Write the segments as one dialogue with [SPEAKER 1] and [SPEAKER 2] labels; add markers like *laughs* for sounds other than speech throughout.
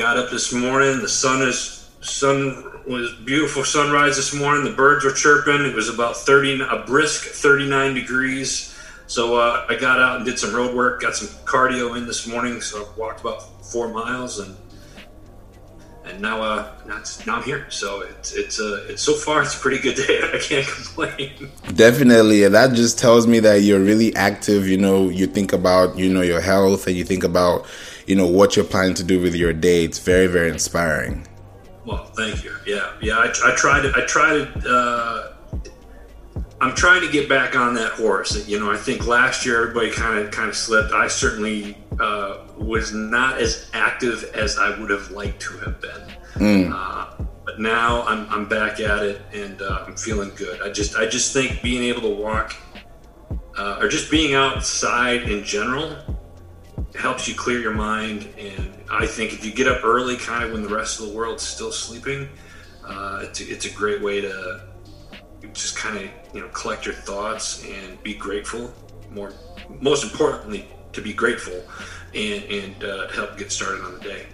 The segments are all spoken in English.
[SPEAKER 1] got up this morning. The sun is sun was beautiful sunrise this morning. The birds were chirping. It was about thirty a brisk thirty nine degrees. So uh, I got out and did some road work. Got some cardio in this morning. So I walked about four miles and and now uh now, now I'm here. So it's it's uh it's so far it's a pretty good day. *laughs* I can't complain.
[SPEAKER 2] Definitely, and that just tells me that you're really active. You know, you think about you know your health, and you think about you know what you're planning to do with your day. It's very very inspiring.
[SPEAKER 1] Well, thank you. Yeah, yeah. I, I try to I try to. Uh, I'm trying to get back on that horse. You know, I think last year everybody kind of kind of slipped. I certainly uh, was not as active as I would have liked to have been. Mm. Uh, but now I'm, I'm back at it and uh, I'm feeling good. I just I just think being able to walk uh, or just being outside in general helps you clear your mind. And I think if you get up early, kind of when the rest of the world's still sleeping, uh, it's a, it's a great way to just kind of you know collect your thoughts and be grateful. More most importantly, to be grateful and and uh, help get started on the day.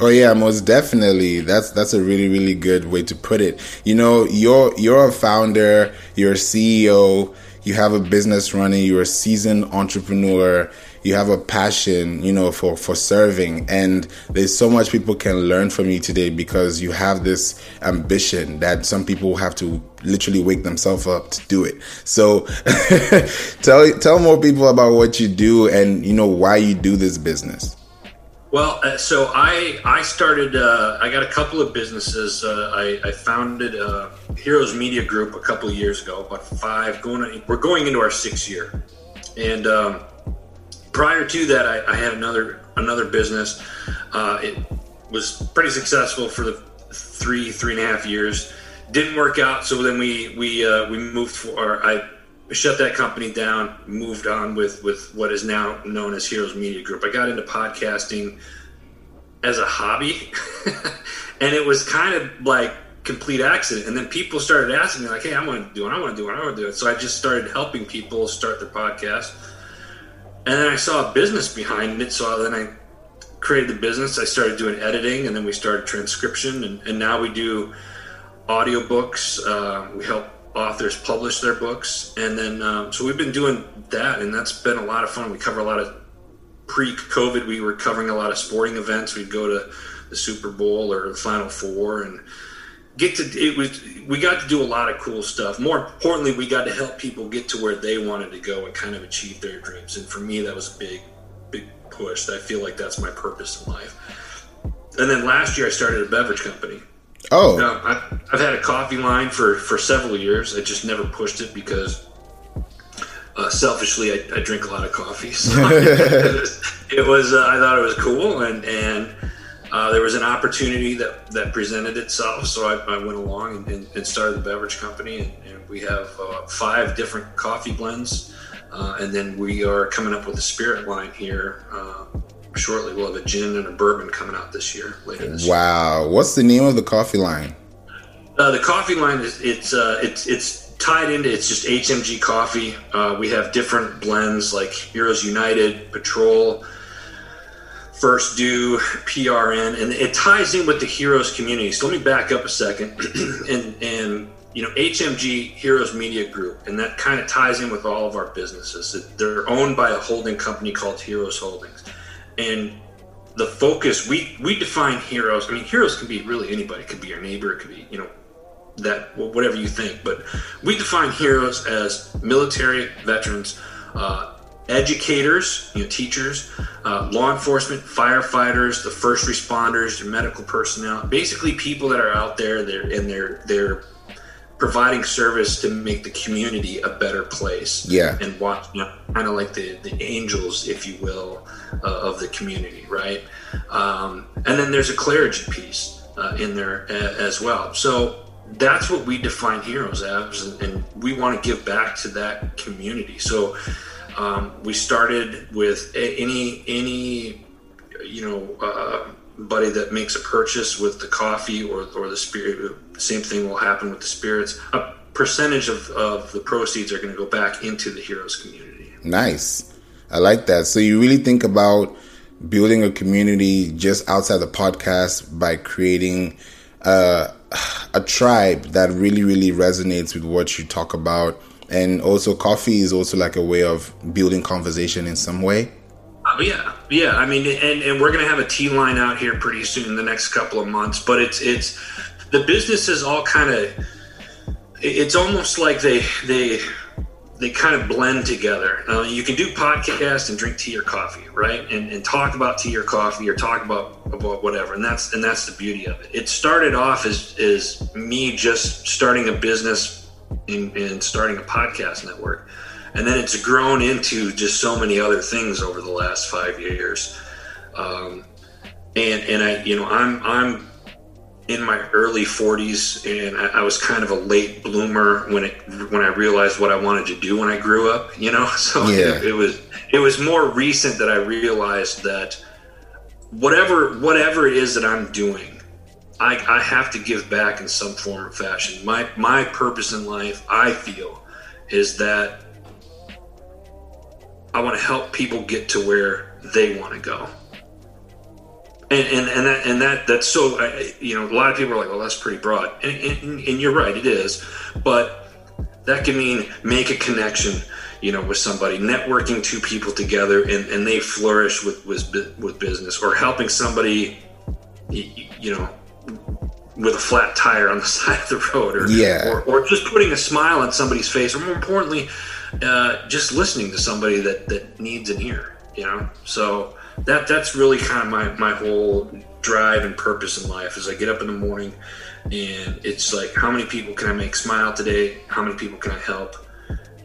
[SPEAKER 2] Oh yeah, most definitely. That's that's a really really good way to put it. You know, you're you're a founder, you're a CEO, you have a business running, you're a seasoned entrepreneur, you have a passion, you know, for for serving and there's so much people can learn from you today because you have this ambition that some people have to literally wake themselves up to do it. So *laughs* tell tell more people about what you do and you know why you do this business.
[SPEAKER 1] Well, uh, so I I started. Uh, I got a couple of businesses. Uh, I, I, founded uh, Heroes Media Group a couple of years ago, about five. Going, we're going into our sixth year, and um, prior to that, I, I, had another another business. Uh, it was pretty successful for the three three and a half years. Didn't work out, so then we we uh, we moved for. I shut that company down, moved on with with what is now known as Heroes Media Group. I got into podcasting as a hobby, *laughs* and it was kind of like complete accident. And then people started asking me like, "Hey, I want to do it. I want to do it. I want to do it." So I just started helping people start their podcast, and then I saw a business behind it. So then I created the business. I started doing editing, and then we started transcription, and, and now we do audiobooks. Uh, we help authors publish their books, and then um, so we've been doing that, and that's been a lot of fun. We cover a lot of pre-COVID. We were covering a lot of sporting events. We'd go to the Super Bowl or the Final Four, and get to it was we got to do a lot of cool stuff. More importantly, we got to help people get to where they wanted to go and kind of achieve their dreams. And for me, that was a big, big push. I feel like that's my purpose in life. And then last year, I started a beverage company
[SPEAKER 2] Oh,
[SPEAKER 1] no, I, have had a coffee line for for several years. I just never pushed it because uh, selfishly, I, I, drink a lot of coffee. So *laughs* it was, uh, I thought it was cool, and and uh, there was an opportunity that that presented itself. So I, I went along and, and, and, started the beverage company, and, and we have uh, five different coffee blends, uh, and then we are coming up with a spirit line here uh, shortly. We'll have a gin and a bourbon coming out this year, later this
[SPEAKER 2] wow. year. Wow. What's the name of the coffee line?
[SPEAKER 1] Uh, the coffee line is it's uh, it's it's tied into it's just HMG coffee. Uh, we have different blends like Heroes United, Patrol, First Due, PRN, and it ties in with the Heroes community. So let me back up a second, *clears throat* and and you know HMG Heroes Media Group, and that kind of ties in with all of our businesses. They're owned by a holding company called Heroes Holdings and the focus we we define heroes. I mean, heroes can be really anybody. It could be your neighbor. It could be you know that whatever you think. But we define heroes as military veterans, uh, educators, you know, teachers, uh, law enforcement, firefighters, the first responders, the medical personnel. Basically, people that are out there. They're and they're they're providing service to make the community a better place.
[SPEAKER 2] Yeah,
[SPEAKER 1] and watch you know, kind of like the the angels, if you will uh, of the community, right? Um, and then there's a clergy piece uh, in there as well. So that's what we define heroes as, and, and we want to give back to that community. So um, we started with any any you know. Uh, buddy that makes a purchase with the coffee or, or the spirit same thing will happen with the spirits a percentage of, of the proceeds are going to go back into the heroes community
[SPEAKER 2] nice I like that. So you really think about building a community just outside the podcast by creating uh, a tribe that really, really resonates with what you talk about. And also, coffee is also like a way of building conversation in some way.
[SPEAKER 1] Oh yeah, yeah. I mean, and, and we're gonna have a tea line out here pretty soon in the next couple of months. But it's it's the businesses all kind of. It's almost like they they they kind of blend together. Uh, you can do podcast and drink tea or coffee, right? And, and talk about tea or coffee or talk about about whatever. And that's and that's the beauty of it. It started off as is me just starting a business and, and starting a podcast network and then it's grown into just so many other things over the last five years. Um, and and I, you know, I'm I'm in my early 40s, and I, I, was kind of a late bloomer when it when I realized what I wanted to do when I grew up. You know, *laughs* so yeah. it, it was it was more recent that I realized that whatever whatever it is that I'm doing, I, I have to give back in some form or fashion. My my purpose in life, I feel, is that I want to help people get to where they want to go. And, and, and that and that that's so you know a lot of people are like well that's pretty broad and, and, and you're right it is but that can mean make a connection you know with somebody networking two people together and, and they flourish with, with with business or helping somebody you know with a flat tire on the *laughs* side of the road or
[SPEAKER 2] yeah.
[SPEAKER 1] or, or just putting a smile on somebody's face or more importantly uh, just listening to somebody that that needs an ear you know? So that that's really kind of my my whole drive and purpose in life is i get up in the morning and it's like how many people can i make smile today? How many people can i help?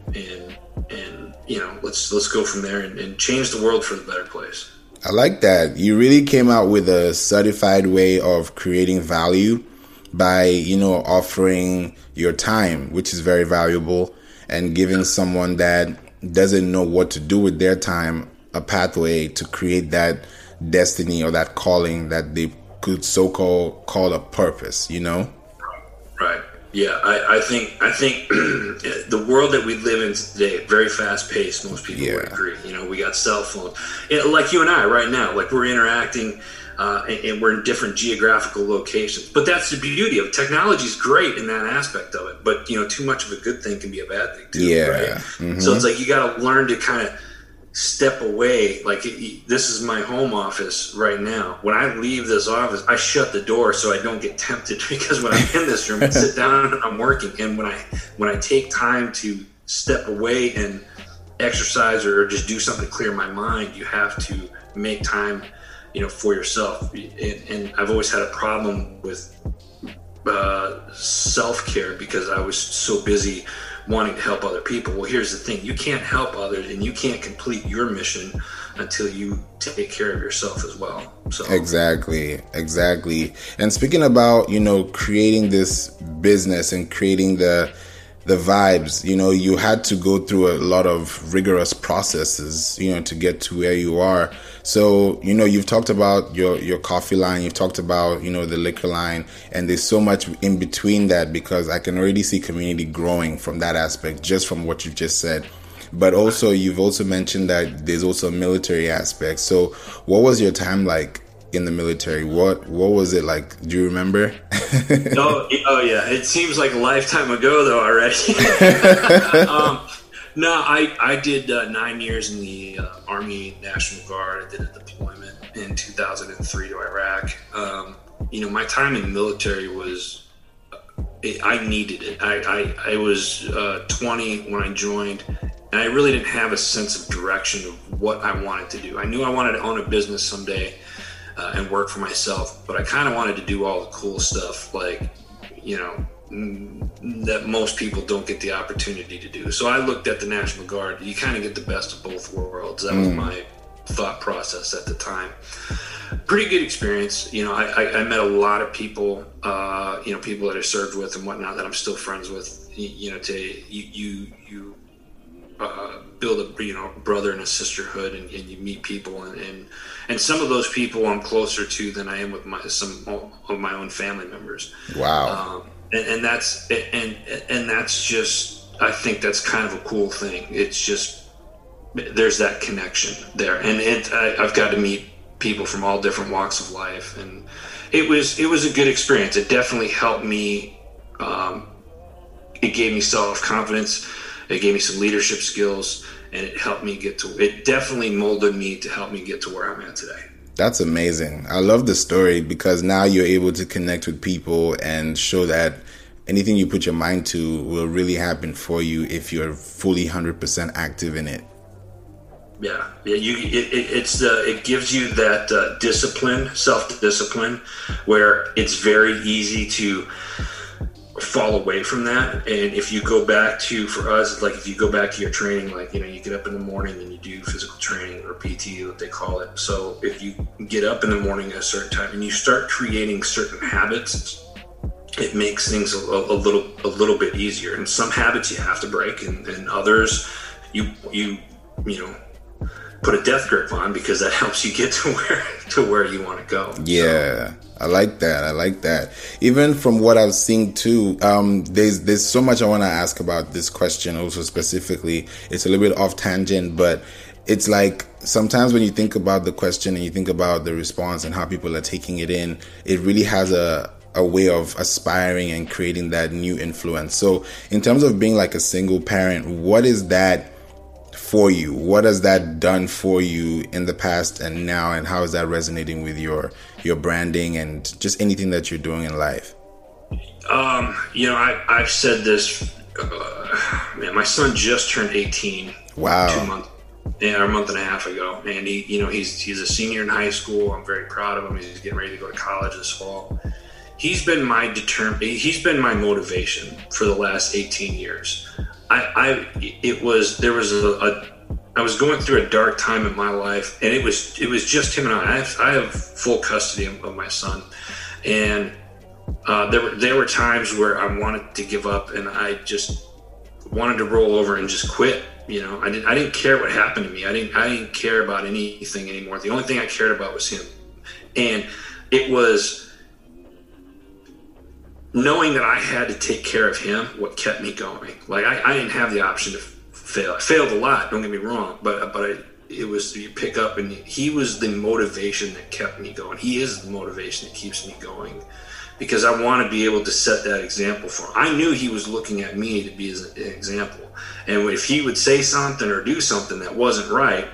[SPEAKER 1] And and you know let's let's go from there and, and change the world for the better place
[SPEAKER 2] i like that you really came out with a certified way of creating value by you know offering your time which is very valuable and giving someone that doesn't know what to do with their time a pathway to create that destiny or that calling that they could so call call a purpose, you know?
[SPEAKER 1] Right. Yeah, I, I think I think *clears throat* the world that we live in today, very fast paced. Most people yeah. would agree. You know, we got cell phones, it, like you and I right now. Like we're interacting uh, and, and, we're in different geographical locations. But that's the beauty of. Technology is great in that aspect of it, but you know, too much of a good thing can be a bad thing too.
[SPEAKER 2] Yeah.
[SPEAKER 1] Right? Mm-hmm. So it's like you got to learn to kind of step away. Like it, this is my home office right now. When I leave this office, I shut the door so I don't get tempted *laughs* because when I'm in this room, I sit *laughs* down and I'm working. And when I when I take time to step away and exercise or just do something to clear my mind, you have to make time you know, for yourself. And, and I've always had a problem with uh, self care because I was so busy wanting to help other people. Well, here's the thing you can't help others and you can't complete your mission until you take care of yourself as well. So
[SPEAKER 2] Exactly. Exactly. And speaking about, you know, creating this business and creating the the vibes. You know you had to go through a lot of rigorous processes you know to get to where you are. So you know you've talked about your your coffee line you've talked about you know the liquor line and there's so much in between that because i can already see community growing from that aspect just from what you've just said. But also you've also mentioned that there's also a military aspect so what was your time like in the military. What what was it like? Do you remember? *laughs*
[SPEAKER 1] oh, oh yeah, it seems like a lifetime ago though already. *laughs* um, no, I I did uh, nine years in the uh, Army National Guard. I did a deployment in 2003 to Iraq. Um, you know, my time in the military was. I needed it. I, I, I was uh, 20 when I joined, and I really didn't have a sense of direction of what I wanted to do. I knew I wanted to own a business someday, uh, and work for myself. But I kind of wanted to do all the cool stuff, like you know, that most people don't get the opportunity to do. So I looked at the National Guard. You kind of get the best of both worlds. That mm. was my thought process at the time. Pretty good experience. You know, I, I, I met a lot of people. Uh, you know, people that I served with and whatnot that I'm still friends with. You, you know, to you you you uh, build a you know brother and a sisterhood, and, and you meet people, and, and, and some of those people I'm closer to than I am with my some of my own family members.
[SPEAKER 2] Wow,
[SPEAKER 1] um, and, and that's and and that's just I think that's kind of a cool thing. It's just there's that connection there, and it I, I've got to meet people from all different walks of life, and it was it was a good experience. It definitely helped me. Um, it gave me self confidence. It gave me some leadership skills, and it helped me get to. It definitely molded me to help me get to where I'm at today.
[SPEAKER 2] That's amazing. I love the story because now you're able to connect with people and show that anything you put your mind to will really happen for you if you're fully 100% active in it.
[SPEAKER 1] Yeah, yeah. You, it, it, it's the it gives you that uh, discipline, self discipline, where it's very easy to fall away from that. And if you go back to, for us, like if you go back to your training, like, you know, you get up in the morning and you do physical training or PT, what they call it. So if you get up in the morning at a certain time and you start creating certain habits, it makes things a, a little, a little bit easier. And some habits you have to break and, and others you, you, you know, put a death grip on because that *laughs* helps you get to where to where you want to go.
[SPEAKER 2] Yeah. So. I like that. I like that. Even from what I've seen too, um, there's there's so much I want to ask about this question. Also specifically, it's a little bit off tangent, but it's like sometimes when you think about the question and you think about the response and how people are taking it in, it really has a a way of aspiring and creating that new influence. So, in terms of being like a single parent, what is that? For you? What has that done for you in the past and now, and how is that resonating with your your branding and just anything that you're doing in life?
[SPEAKER 1] Um, you know, I, I've said this. Uh, man, my son just turned 18.
[SPEAKER 2] Wow.
[SPEAKER 1] Two months, yeah, a month and a half ago, and he, you know, he's he's a senior in high school. I'm very proud of him. He's getting ready to go to college this fall. He's been my determ- He's been my motivation for the last 18 years. I, I it was there was a, a I was going through a dark time in my life, and it was it was just him and I. I have, I have full custody of, of, my son, and uh, there were there were times where I wanted to give up, and I just wanted to roll over and just quit. You know, I didn't I didn't care what happened to me. I didn't I didn't care about anything anymore. The only thing I cared about was him, and it was knowing that I had to take care of him, what kept me going. Like I, I didn't have the option to fail. I failed a lot. Don't get me wrong, but but I, it was you pick up and he was the motivation that kept me going. He is the motivation that keeps me going because I want to be able to set that example for. Him. I knew he was looking at me to be an example, and if he would say something or do something that wasn't right,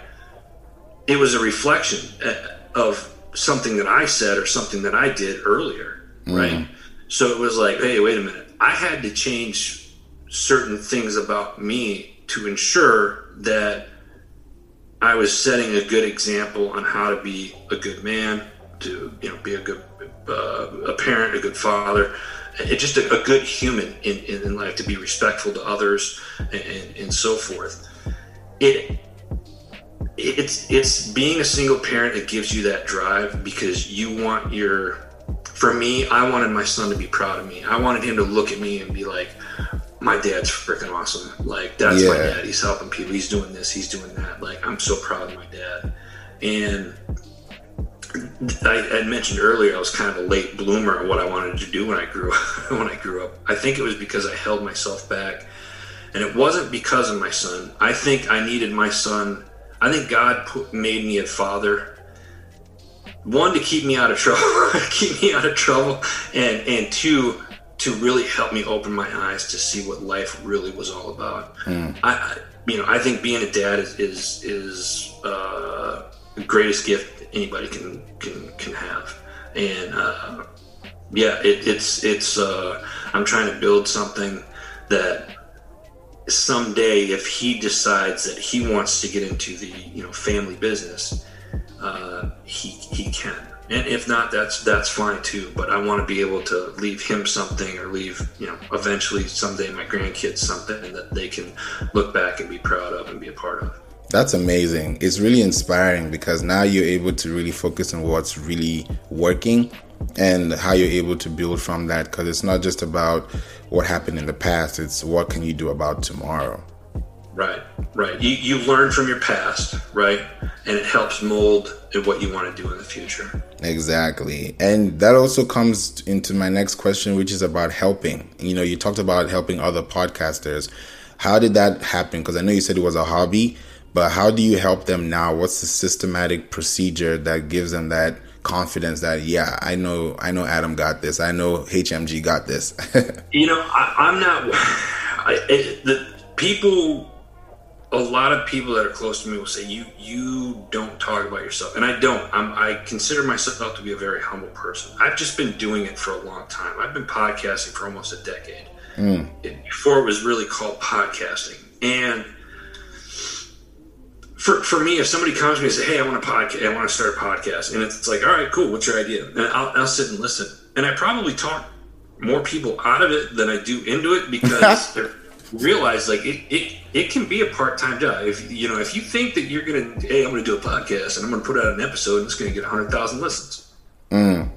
[SPEAKER 1] it was a reflection uh, of something that I said or something that I did earlier, mm. right? So it was like, hey, wait a minute. I had to change certain things about me to ensure that I was setting a good example on how to be a good man, to you know, be a good uh, a parent, a good father, just a, a good human in, in, life, to be respectful to others, and, and, and so forth. It it's it's being a single parent that gives you that drive because you want your for me, I wanted my son to be proud of me. I wanted him to look at me and be like, my dad's freaking awesome. Like, that's yeah. my dad. He's helping people. He's doing this. He's doing that. Like, I'm so proud of my dad. And I had mentioned earlier I was kind of a late bloomer of what I wanted to do when I grew up. *laughs* when I grew up, I think it was because I held myself back, and it wasn't because of my son. I think I needed my son. I think God put, made me a father one to keep me out of trouble, *laughs* keep me out of trouble, and and two to really help me open my eyes to see what life really was all about. Mm. I, you know, I think being a dad is is, is uh, the greatest gift anybody can can can have, and uh, yeah, it, it's it's. Uh, I'm trying to build something that someday, if he decides that he wants to get into the you know family business uh, he he can. And if not, that's that's fine too. But I want to be able to leave him something, or leave you know eventually someday my grandkids something that they can look back and be proud of and be a part of.
[SPEAKER 2] That's amazing. It's really inspiring because now you're able to really focus on what's really working and how you're able to build from that because it's not just about what happened in the past, it's what can you do about tomorrow.
[SPEAKER 1] Right, right. You, you learn from your past, right? And it helps mold what you want to do in the future.
[SPEAKER 2] Exactly. And that also comes into my next question, which is about helping. You know, you talked about helping other podcasters. How did that happen? Because I know you said it was a hobby, but how do you help them now? What's the systematic procedure that gives them that confidence that yeah, I know, I know Adam got this. I know HMG got this. *laughs*
[SPEAKER 1] you know, I, am not. I, it, the people a lot of people that are close to me will say you you don't talk about yourself. And i don't. I'm, i consider myself to be a very humble person. I've just been doing it for a long time. I've been podcasting for almost a decade. Mm. before it was really called podcasting. And for, for me if somebody comes to me and say hey i want to podcast i want to start a podcast and it's like all right cool what's your idea? And i'll, I'll sit and listen. And i probably talk more people out of it than i do into it because *laughs* they're realize like it, it it can be a part-time job. If you know if you think that you're gonna hey i'm gonna do a podcast and i'm gonna put out an episode and it's gonna get 100000 listens. Mm.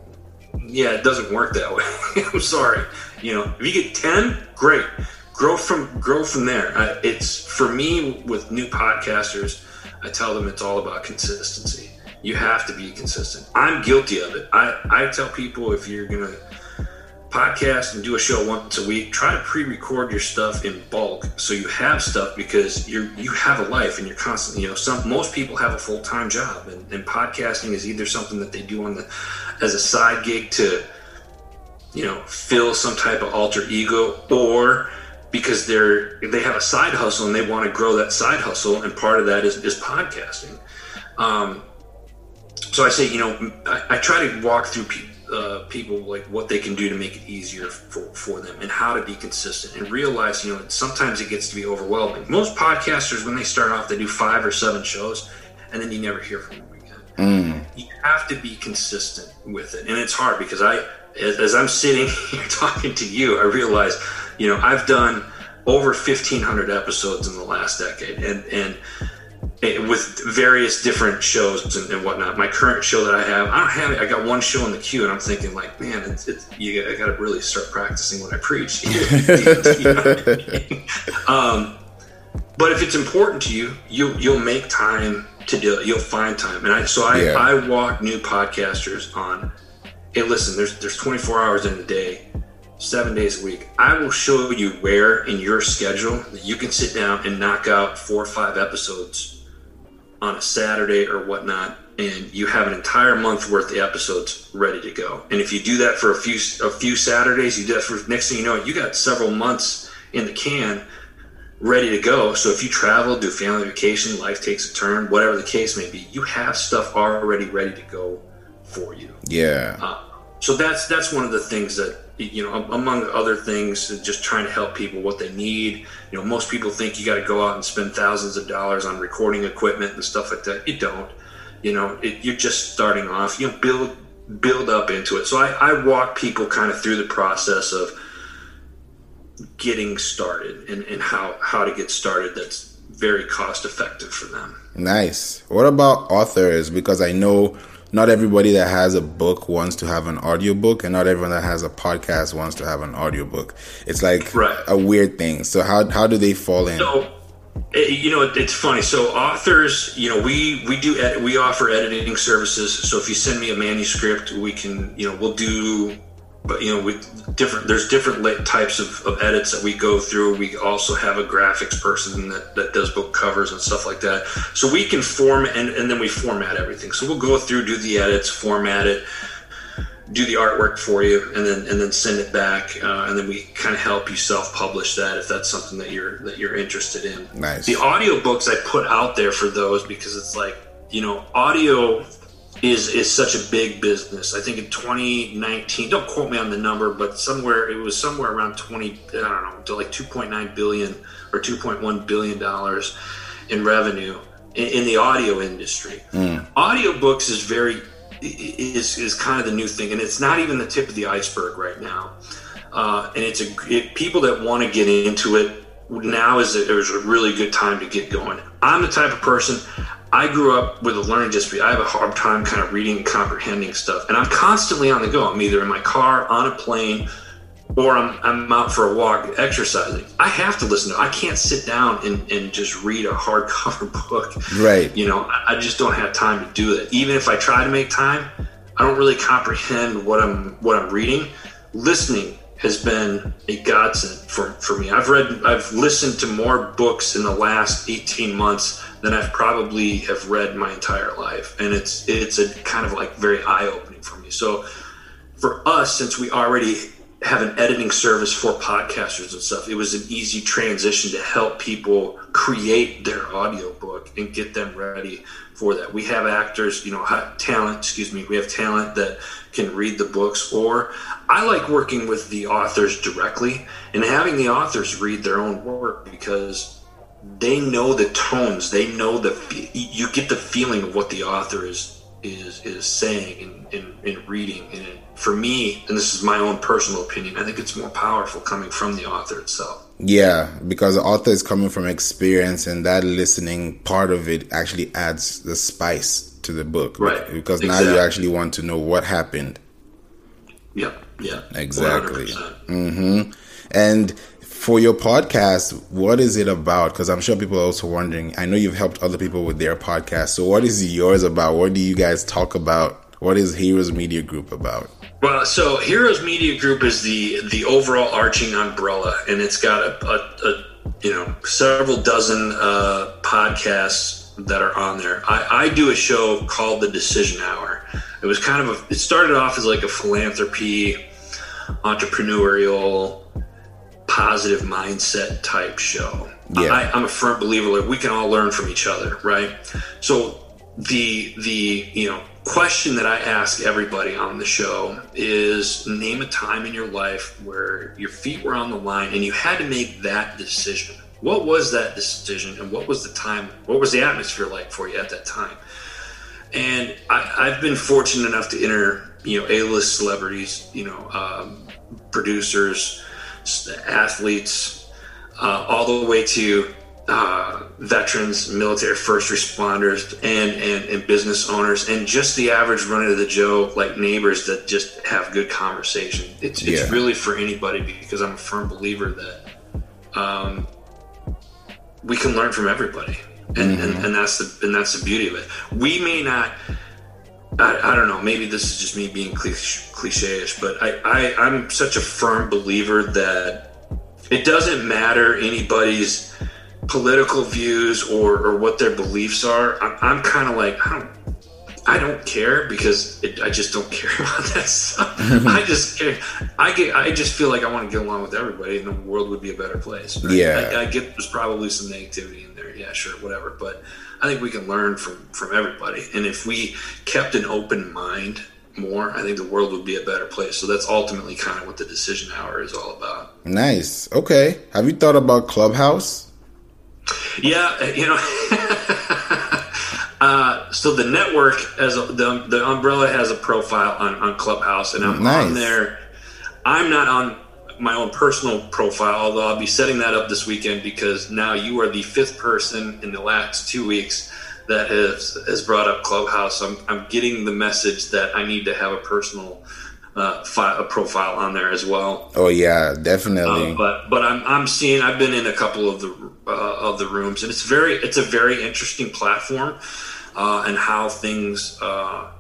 [SPEAKER 1] yeah it doesn't work that way. *laughs* I'm sorry. You know if you get 10 great. Grow from grow from there. Uh, it's for me with new podcasters i tell them it's all about consistency. You have to be consistent. I'm guilty of it. I i tell people if you're gonna podcast and do a show once a week try to pre-record your stuff in bulk so you have stuff because you're you have a life and you're constantly you know some most people have a full-time job and, and podcasting is either something that they do on the as a side gig to you know fill some type of alter ego or because they're they have a side hustle and they want to grow that side hustle and part of that is, is podcasting. Um, so i say you know I, I try to walk through people uh, people like what they can do to make it easier for, for them and how to be consistent and realize you know sometimes it gets to be overwhelming. Most podcasters when they start off they do five or seven shows and then you never hear from them again. Mm. you have to be consistent with it. And it's hard because i as, as i'm sitting *laughs* here talking to you i realize you know i've done over 1500 episodes in the last decade and and with various different shows and, and, whatnot. My current show that I have, I don't have it. I got one show in the queue, and I'm thinking like, man, it's, it's you, I got to really start practicing what I preach. *laughs* *laughs* um, but if it's important to you, you you'll make time to do it. You'll find time, and I so I yeah. I walk new podcasters on. Hey, listen, there's there's 24 hours in a day seven days a week. I will show you where in your schedule that you can sit down and knock out four or five episodes on a Saturday or whatnot, and you have an entire month worth of episodes ready to go. And if you do that for a few a few Saturdays, you do that for next thing you know, you got several months in the can ready to go. So if you travel, do family vacation, life takes a turn, whatever the case may be, you have stuff already ready to go for you.
[SPEAKER 2] Yeah.
[SPEAKER 1] Uh, so that's that's one of the things that you know among other things just trying to help people what they need. You know most people think you got to go out and spend thousands of dollars on recording equipment and stuff like that. You don't. You know it, you're just starting off. You know build build up into it. So I, I walk people kind of through the process of getting started and, and how how to get started that's very cost effective for them.
[SPEAKER 2] Nice. What about authors? Because i know not everybody that has a book wants to have an audiobook and not everyone that has a podcast wants to have an audiobook. It's like right. a weird thing. So how, how do they fall in?
[SPEAKER 1] So, eh, you know it's funny. So authors you know we we do ed- we offer editing services. So if you send me a manuscript we can you know we'll do but you know with different there's different types of, of edits that we go through. We also have a graphics person that, that does book covers and stuff like that. So we can form and, and then we format everything. So we'll go through do the edits format it do the artwork for you and then and then send it back uh, and then we kind of help you self-publish that if that's something that you're that you're interested in.
[SPEAKER 2] Nice.
[SPEAKER 1] The audiobooks i put out there for those because it's like you know audio is is such a big business. I think in 2019, don't quote me on the number, but somewhere it was somewhere around 20, I don't know, to like 2.9 billion or 2.1 billion dollars in revenue in, in the audio industry. Mm. Audiobooks is very is is kind of the new thing, and it's not even the tip of the iceberg right now. Uh, and it's a it, people that want to get into it now is a, is a really good time to get going. I'm the type of person I grew up with a learning disability. I have a hard time kind of reading and comprehending stuff. And I'm constantly on the go. I'm either in my car, on a plane, or I'm, I'm out for a walk exercising. I have to listen to it. I can't sit down and, and just read a hardcover *laughs* book.
[SPEAKER 2] Right.
[SPEAKER 1] You know, I, I just don't have time to do that. Even if I try to make time, I don't really comprehend what I'm what I'm reading. Listening has been a godsend for, for me. I've read I've listened to more books in the last 18 months than I've probably have read my entire life, and it's it's a kind of like very eye opening for me. So for us, since we already have an editing service for podcasters and stuff, it was an easy transition to help people create their audiobook and get them ready for that. We have actors, you know, talent, excuse me, we have talent that can read the books, or I like working with the authors directly and having the authors read their own work because they know the tones, they know the, you get the feeling of what the author is is is saying and, and, reading. And for me and this is my own personal opinion i think it's more powerful coming from the author itself.
[SPEAKER 2] Yeah because the author is coming from experience and that listening part of it actually adds the spice to the book.
[SPEAKER 1] Right.
[SPEAKER 2] because exactly. now you actually want to know what happened.
[SPEAKER 1] Yeah yeah
[SPEAKER 2] exactly. 100%. mm-hmm. And for your podcast, what is it about? Because I'm sure people are also wondering. I know you've helped other people with their podcast. So, what is yours about? What do you guys talk about? What is Heroes Media Group about?
[SPEAKER 1] Well, so Heroes Media Group is the the overall arching umbrella, and it's got a, a, a you know several dozen uh, podcasts that are on there. I, I do a show called The Decision Hour. It was kind of a. It started off as like a philanthropy, entrepreneurial positive mindset type show. Yeah. I, am a firm believer like we can all learn from each other, right? So the the you know question that I ask everybody on the show is name a time in your life where your feet were on the line and you had to make that decision. What was that decision and what was the time? What was the atmosphere like for you at that time? And I, have been fortunate enough to enter, you know, A-list celebrities, you know, um, producers, athletes, uh, all the way to uh, veterans, military, first responders, and, and, and business owners, and just the average run of the Joe, like neighbors that just have good conversation. It's, it's really for anybody because I'm a firm believer that um, we can learn from everybody. And, mm-hmm. and, and that's the and that's the beauty of it. We may not I, I, don't know. Maybe this is just me being cliche-ish, but I, I, I'm such a firm believer that it doesn't matter anybody's political views or, or what their beliefs are. I'm, I'm kind of like I don't I don't care because it, I just don't *laughs* care about that stuff. *laughs* I just care. I get. I just feel like I want to get along with everybody, and the world would be a better place. Right?
[SPEAKER 2] Yeah.
[SPEAKER 1] I, I, get there's probably some negativity in there. Yeah, sure, whatever. But I think we can learn from from everybody, and if we kept an open mind more, I think the world would be a better place. So that's ultimately kind of what the decision hour is all about.
[SPEAKER 2] Nice. Okay. Have you thought about Clubhouse?
[SPEAKER 1] Yeah, you know. *laughs* uh, so the network as a, the the umbrella has a profile on, on Clubhouse, and I'm nice. on there. I'm not on my own personal profile, although I'll be setting that up this weekend because now you are the fifth person in the last two weeks that has has brought up Clubhouse. I'm I'm getting the message that I need to have a personal uh, a profile on there as well.
[SPEAKER 2] Oh yeah, definitely.
[SPEAKER 1] Uh, but but I'm I'm seeing I've been in a couple of the uh, of the rooms and it's very it's a very interesting platform uh, and how things uh,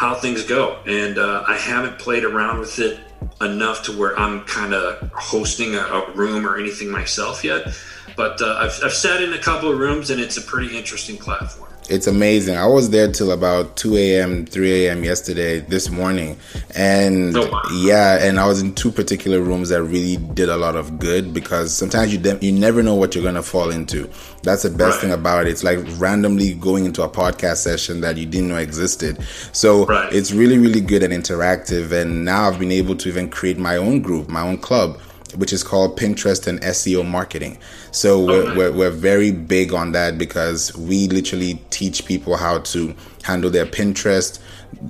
[SPEAKER 1] how things go. And uh, I haven't played around with it enough to where I'm kind of hosting a, a, room or anything myself yet. But uh, I've, I've sat in a couple of rooms and it's a pretty interesting platform
[SPEAKER 2] it's amazing. I was there till about 2 a.m., 3 a.m. yesterday, this morning. And oh, wow. yeah, and I was in two particular rooms that really did a lot of good because sometimes you de- you never know what you're going to fall into. That's the best right. thing about it. It's like randomly going into a podcast session that you didn't know existed. So right. it's really, really good and interactive. And now I've been able to even create my own group, my own club which is called Pinterest and SEO marketing. So we're, we're, we're, very big on that because we literally teach people how to handle their Pinterest,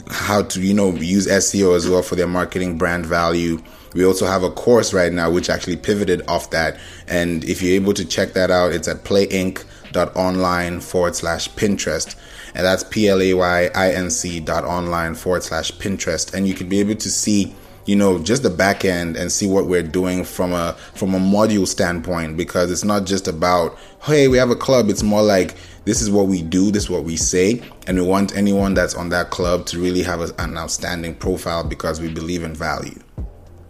[SPEAKER 2] how to, you know, use SEO as well for their marketing brand value. We also have a course right now which actually pivoted off that. And if you're able to check that out, it's at playinc.online forward slash Pinterest. And that's P L A Y I N C dot online forward slash Pinterest. And you can be able to see you know just the back end and see what we're doing from a from a module standpoint because it's not just about hey we have a club. It's more like this is what we do this is what we say and we want anyone that's on that club to really have a, an outstanding profile because we believe in value.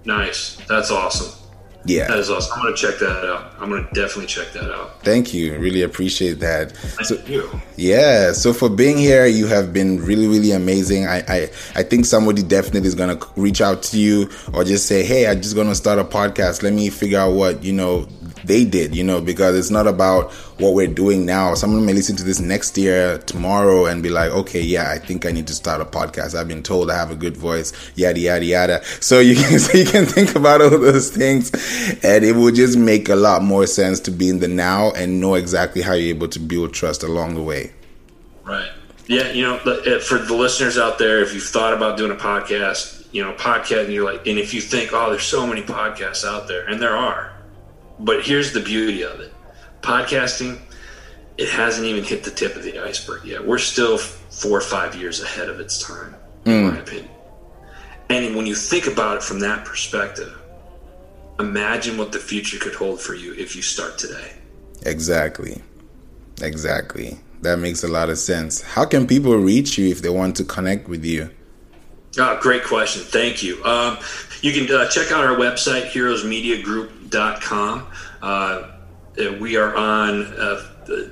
[SPEAKER 1] Nice. That's awesome
[SPEAKER 2] Yeah.
[SPEAKER 1] That is awesome. I'm going to check that out. I'm going to definitely check that out.
[SPEAKER 2] Thank you. Really appreciate that.
[SPEAKER 1] Thank
[SPEAKER 2] so,
[SPEAKER 1] you.
[SPEAKER 2] Yeah. So for being here, you have been really, really amazing. I, I, I think somebody definitely is going to reach out to you or just say, Hey, I'm just going to start a podcast. Let me figure out what, you know, they did, you know, because it's not about what we're doing now. Someone may listen to this next year, tomorrow, and be like, okay, yeah, I think I need to start a podcast. I've been told I have a good voice, yada, yada, yada. So you can, *laughs* so you can think about all those things and it will just make a lot more sense to be in the now and know exactly how you're able to build trust along the way.
[SPEAKER 1] Right. Yeah. You know, for the listeners out there, if you've thought about doing a podcast, you know, podcast, and you're like, and if you think, oh, there's so many podcasts out there, and there are, but here's the beauty of it podcasting, it hasn't even hit the tip of the iceberg yet. We're still four or five years ahead of its time, in mm. my opinion. And when you think about it from that perspective, imagine what the future could hold for you if you start today.
[SPEAKER 2] Exactly. Exactly. That makes a lot of sense. How can people reach you if they want to connect with you?
[SPEAKER 1] Oh, great question. Thank you. Um, you can uh, check out our website, heroesmediagroup.com. Uh, we are on uh,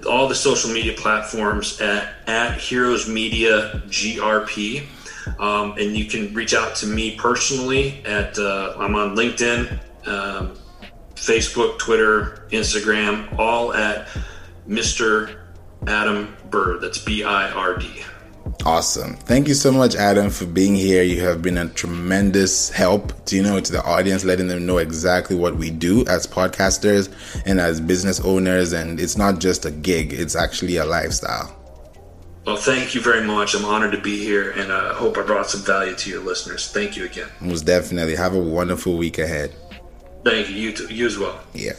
[SPEAKER 1] all the social media platforms at, at Heroes Media GRP. Um, and you can reach out to me personally at uh, I'm on LinkedIn, um, Facebook, Twitter, Instagram, all at Mr. Adam Bird. That's B I R D.
[SPEAKER 2] Awesome. Thank you so much, Adam, for being here. You have been a tremendous help to you know to the audience, letting them know exactly what we do as podcasters and as business owners. And it's not just a gig; it's actually a lifestyle.
[SPEAKER 1] Well, thank you very much. I'm honored to be here, and I uh, hope I brought some value to your listeners. Thank you again.
[SPEAKER 2] Most definitely. Have a wonderful week ahead.
[SPEAKER 1] Thank you. You, too, you as well.
[SPEAKER 2] Yeah.